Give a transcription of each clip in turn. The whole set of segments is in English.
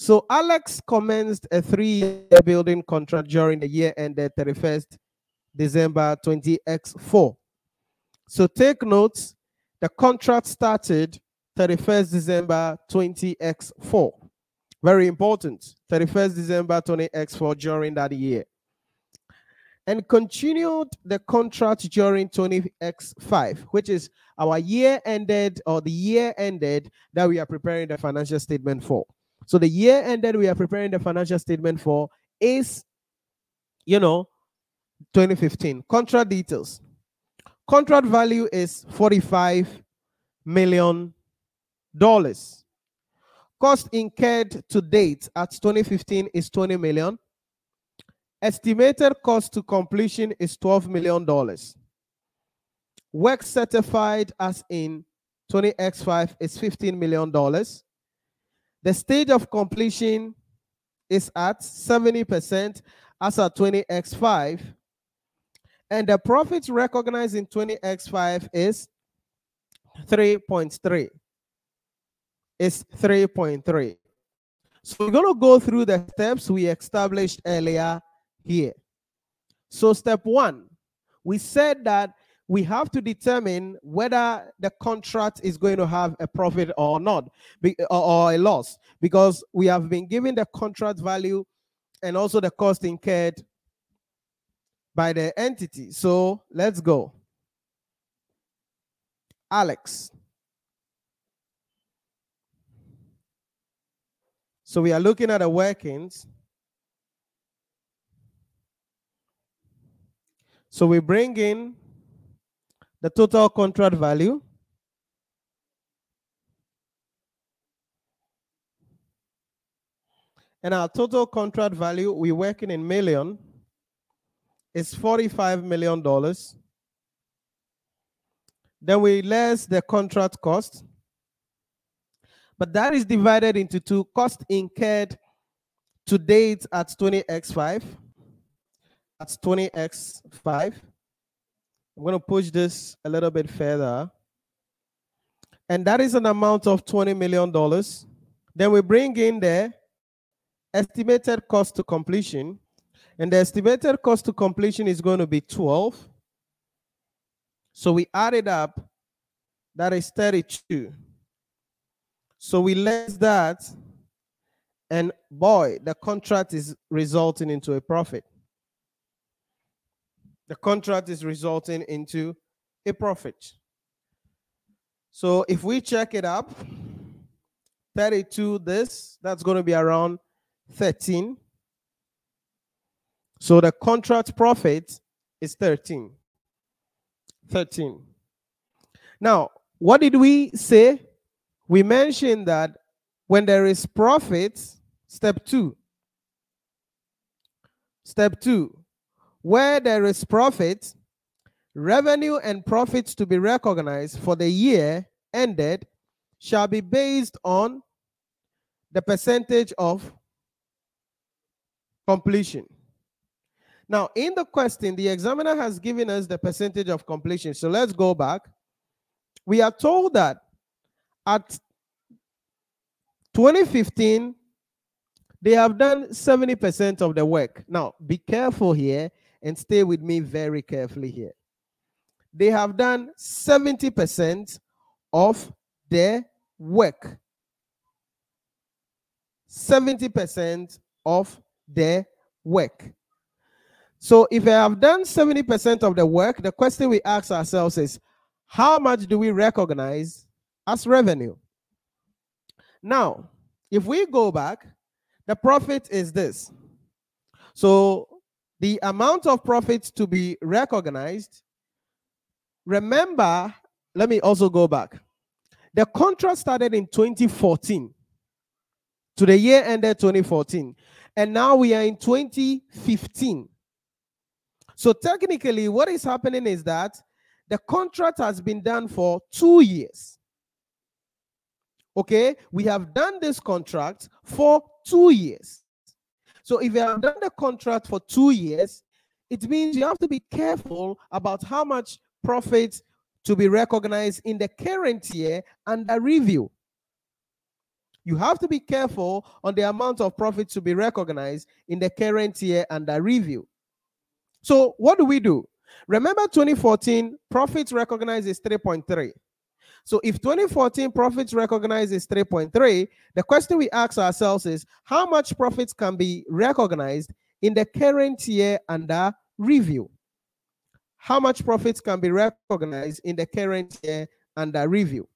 So Alex commenced a three-year building contract during the year ended 31st December 20X4. So take notes, the contract started 31st December 20X4. Very important. 31st December 20X4 during that year. And continued the contract during 20X5, which is our year ended or the year ended that we are preparing the financial statement for. So the year ended we are preparing the financial statement for is, you know, 2015. Contract details. Contract value is 45 million dollars. Cost incurred to date at 2015 is 20 million. Estimated cost to completion is 12 million dollars. Work certified as in 20x5 is 15 million dollars. The stage of completion is at 70% as at 20x5 and the profit recognized in 20x5 is 3.3 is 3.3 so we're going to go through the steps we established earlier here. So step one we said that we have to determine whether the contract is going to have a profit or not or a loss because we have been given the contract value and also the cost incurred by the entity. So let's go. Alex. So we are looking at the workings. So we bring in the total contract value. And our total contract value, we're working in million is $45 million. Then we less the contract cost. But that is divided into two cost incurred to date at 20x5. That's 20x5. I'm going to push this a little bit further. And that is an amount of $20 million. Then we bring in the estimated cost to completion, and the estimated cost to completion is going to be 12. So we add it up. That is 32. So we less that. And boy, the contract is resulting into a profit. The contract is resulting into a profit. So if we check it up, 32 this, that's going to be around 13. So the contract profit is 13. 13. Now, what did we say? We mentioned that when there is profit, step two. Step two, where there is profit, revenue and profits to be recognized for the year ended shall be based on the percentage of completion. Now, in the question, the examiner has given us the percentage of completion. So let's go back. We are told that at 2015, they have done 70% of the work. Now, be careful here and stay with me very carefully here. They have done 70% of their work. 70% of their work. So if I have done 70% of the work, the question we ask ourselves is how much do we recognize as revenue? Now, if we go back, the profit is this. So the amount of profits to be recognized, remember, let me also go back. The contract started in 2014 to the year ended 2014. And now we are in 2015. So technically, what is happening is that the contract has been done for two years. Okay, we have done this contract for two years. So if you have done the contract for two years, it means you have to be careful about how much profit to be recognized in the current year under review. You have to be careful on the amount of profit to be recognized in the current year under review. So, what do we do? Remember 2014 profits recognized is 3.3. So if 2014 profits recognized is 3.3, the question we ask ourselves is how much profits can be recognized in the current year under review? How much profits can be recognized in the current year under review?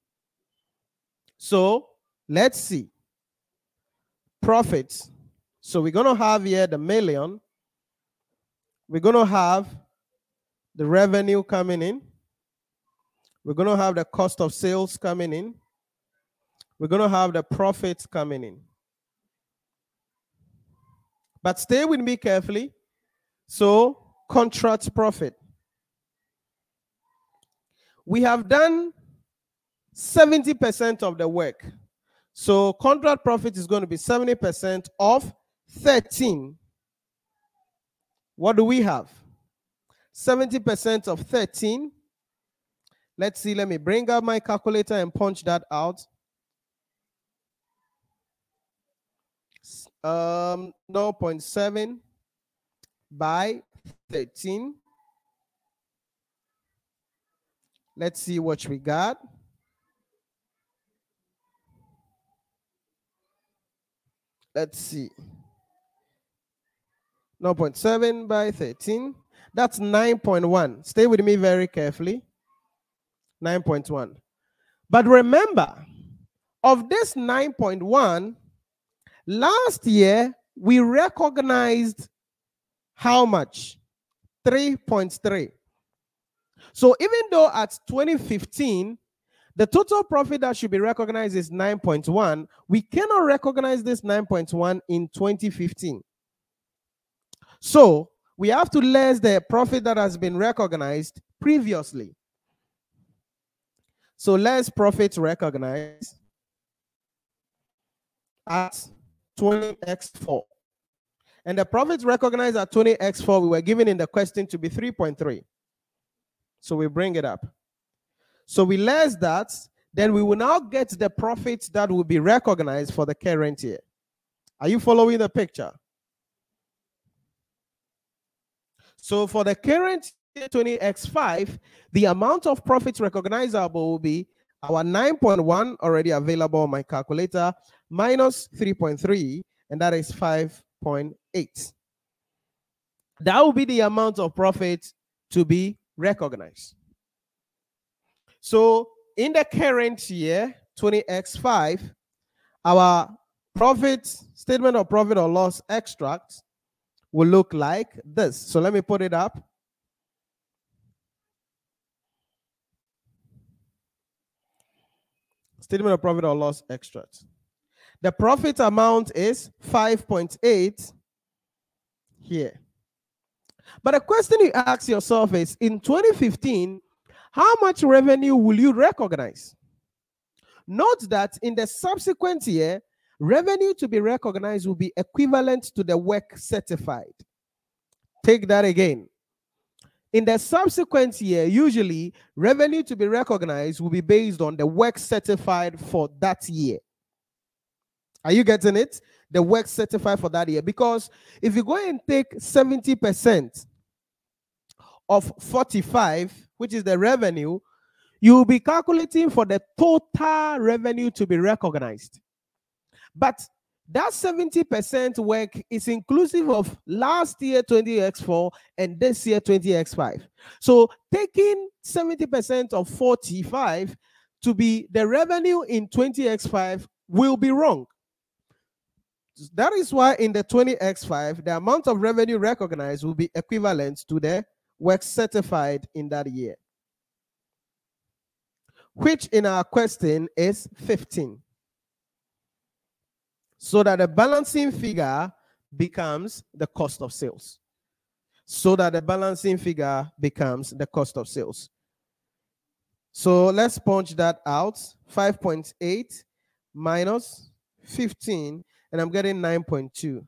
So let's see. Profits. So we're going to have here the million. We're going to have the revenue coming in. We're going to have the cost of sales coming in. We're going to have the profits coming in. But stay with me carefully. So, contract profit. We have done 70% of the work. So, contract profit is going to be 70% of 13. What do we have? 70% of 13 Let's see. Let me bring up my calculator and punch that out. Um, 0.7 by 13. Let's see what we got. Let's see. 0.7 by 13. That's 9.1. Stay with me very carefully. 9.1. But remember, of this 9.1, last year we recognized how much? 3.3. So even though at 2015, the total profit that should be recognized is 9.1, we cannot recognize this 9.1 in 2015. So we have to less the profit that has been recognized previously. So let's profit recognize at 20x4. And the profit recognized at 20x4, we were given in the question to be 3.3. So we bring it up. So we less that, then we will now get the profit that will be recognized for the current year. Are you following the picture? So for the current 20x5, the amount of profits recognizable will be our 9.1 already available on my calculator minus 3.3, and that is 5.8. That will be the amount of profit to be recognized. So in the current year, 20x5, our profit statement of profit or loss extract will look like this. So let me put it up. Statement of profit or loss extract. The profit amount is 5.8 here. But the question you ask yourself is in 2015, how much revenue will you recognize? Note that in the subsequent year, revenue to be recognized will be equivalent to the work certified. Take that again. In the subsequent year, usually revenue to be recognized will be based on the work certified for that year. Are you getting it? The work certified for that year. Because if you go and take 70% of 45, which is the revenue, you will be calculating for the total revenue to be recognized. But that 70% work is inclusive of last year 20x4 and this year 20x5. So taking 70% of 45 to be the revenue in 20x5 will be wrong. That is why in the 20x5, the amount of revenue recognized will be equivalent to the work certified in that year, which in our question is 15 so that the balancing figure becomes the cost of sales. So that the balancing figure becomes the cost of sales. So let's punch that out 5.8 minus 15, and I'm getting 9.2.